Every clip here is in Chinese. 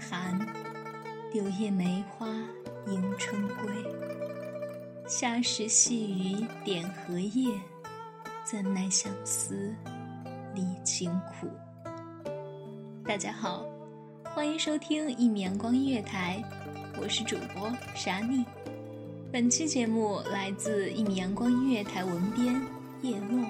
寒，柳叶梅花迎春归。夏时细雨点荷叶，怎奈相思离情苦。大家好，欢迎收听一米阳光音乐台，我是主播沙妮。本期节目来自一米阳光音乐台文编叶落。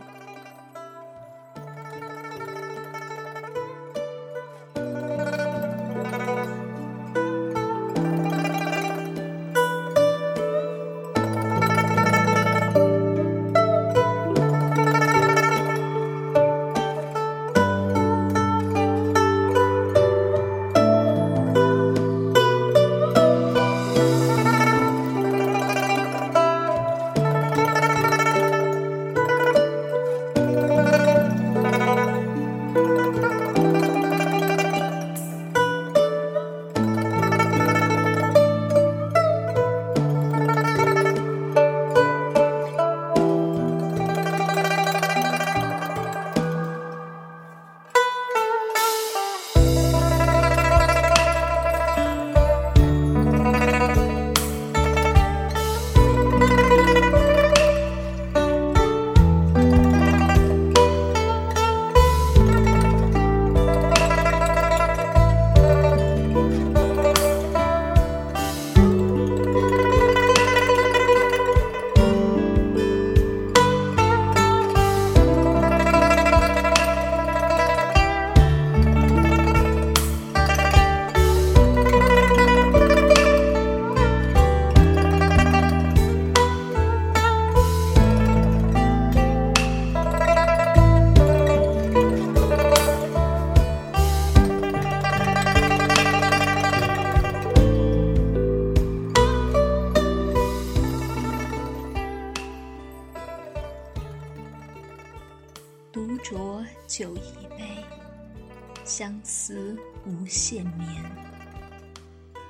相思无限眠。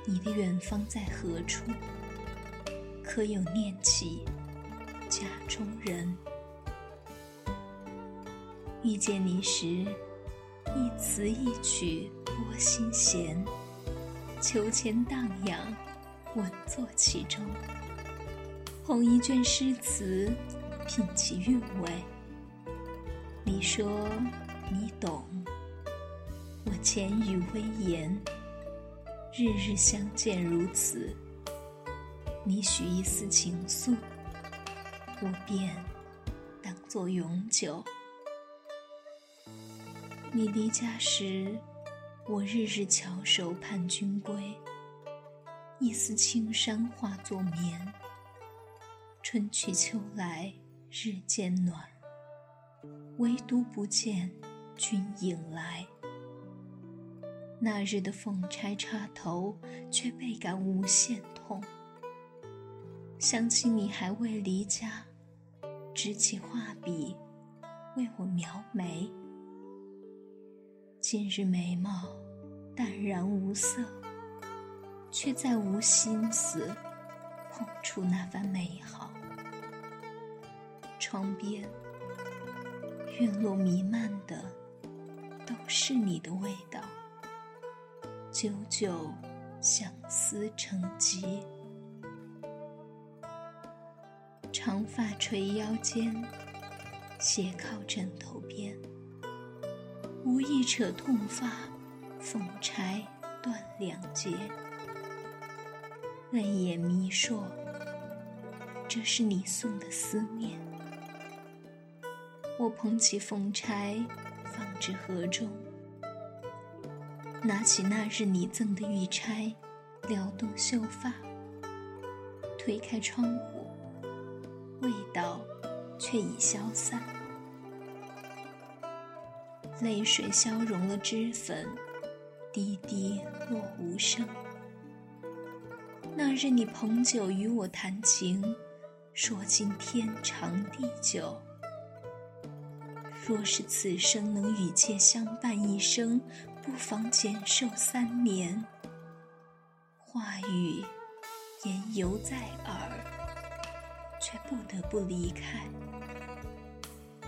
你的远方在何处？可有念起家中人？遇见你时，一词一曲拨心弦，秋千荡漾，稳坐其中。捧一卷诗词，品其韵味。你说你懂，我浅语微言。日日相见如此，你许一丝情愫，我便当作永久。你离家时，我日日翘首盼君归。一丝青山化作眠，春去秋来日渐暖。唯独不见君影来。那日的凤钗插头，却倍感无限痛。想起你还未离家，执起画笔为我描眉。今日眉毛淡然无色，却再无心思碰触那番美好。窗边，院落弥漫的都是你的味道，久久相思成疾。长发垂腰间，斜靠枕头边，无意扯痛发，凤钗断两截，泪眼迷烁。这是你送的思念。我捧起凤钗，放置盒中，拿起那日你赠的玉钗，撩动秀发，推开窗户，味道却已消散，泪水消融了脂粉，滴滴落无声。那日你捧酒与我谈情。说尽天长地久。若是此生能与妾相伴一生，不妨减寿三年。话语言犹在耳，却不得不离开。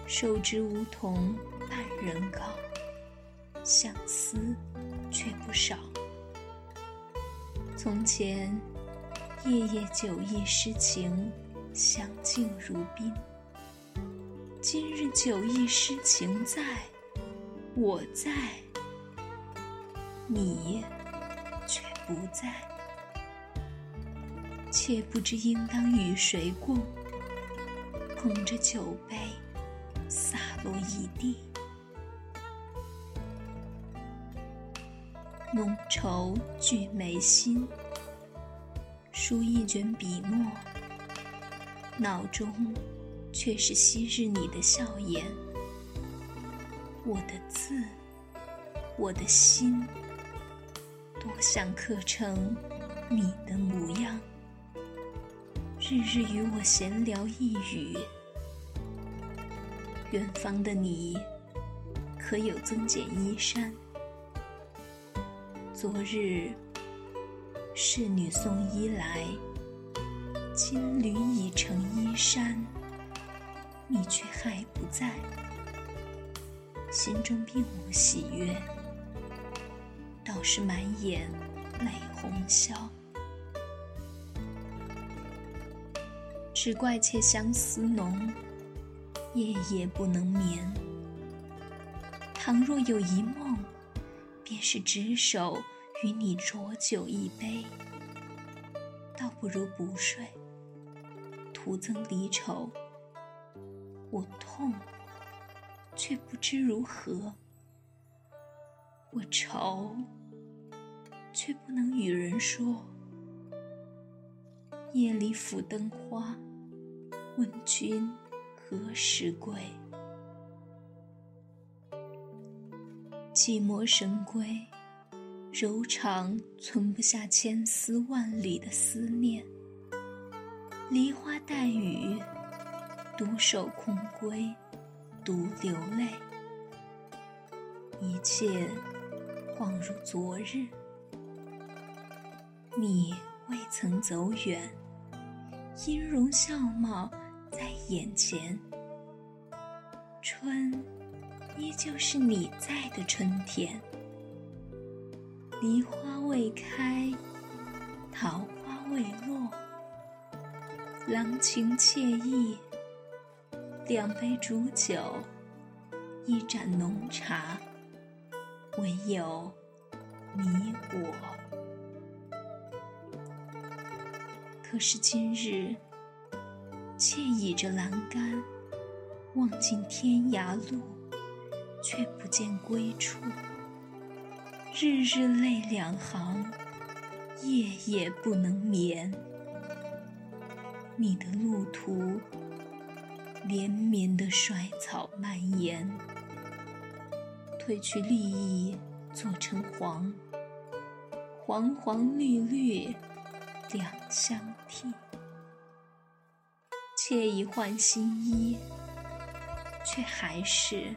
手执梧桐半人高，相思却不少。从前夜夜酒意诗情。相敬如宾。今日酒意诗情在，我在，你却不在。却不知应当与谁共，捧着酒杯，洒落一地。浓愁聚眉心，书一卷笔墨。脑中却是昔日你的笑颜，我的字，我的心，我想刻成你的模样。日日与我闲聊一语，远方的你可有增减衣衫？昨日侍女送衣来。金缕已成衣衫，你却还不在，心中并无喜悦，是满眼泪红消。只怪妾相思浓，夜夜不能眠。倘若有一梦，便是执手与你浊酒一杯，倒不如不睡。徒增离愁，我痛，却不知如何；我愁，却不能与人说。夜里抚灯花，问君何时归？寂寞神归，柔肠存不下千丝万缕的思念。梨花带雨，独守空闺，独流泪。一切恍如昨日，你未曾走远，音容笑貌在眼前。春，依旧是你在的春天。梨花未开，桃花未落。郎情妾意，两杯煮酒，一盏浓茶，唯有你我。可是今日，妾倚着栏杆，望尽天涯路，却不见归处。日日泪两行，夜夜不能眠。你的路途，连绵的衰草蔓延，褪去绿意，做成黄，黄黄绿绿两相替。妾已换新衣，却还是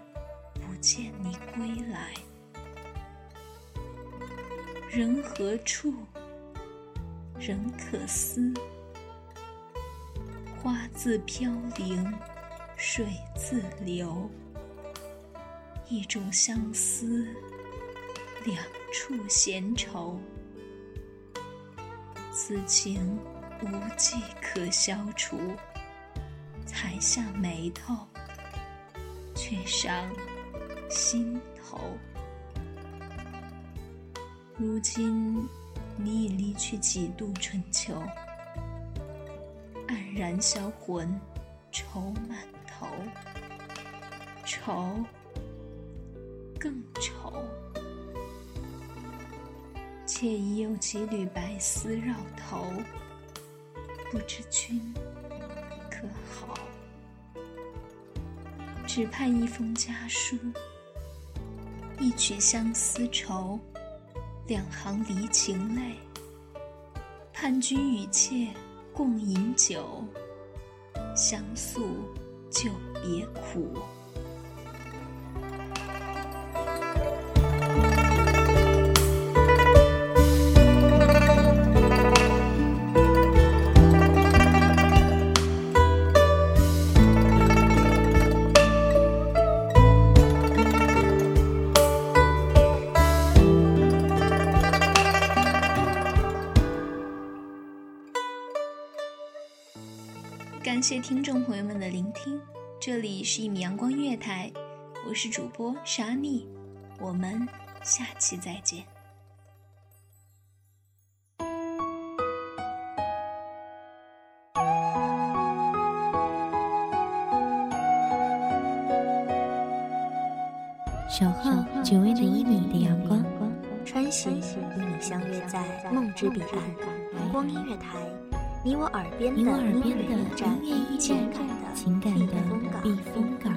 不见你归来。人何处？人可思。花自飘零，水自流。一种相思，两处闲愁。此情无计可消除，才下眉头，却伤心头。如今你已离去几度春秋，黯然销魂，愁满头，愁。更愁，妾已有几缕白丝绕头，不知君可好？只盼一封家书，一曲相思愁，两行离情泪。盼君与妾共饮酒，相诉久别苦。感谢听众朋友们的聆听，这里是一米阳光月台，我是主播沙妮，我们下期再见。守候只为那一米的阳光，穿行与你相约在梦之彼岸，光音乐台。你我耳边的，你我耳边的，依恋感的情感的避风港。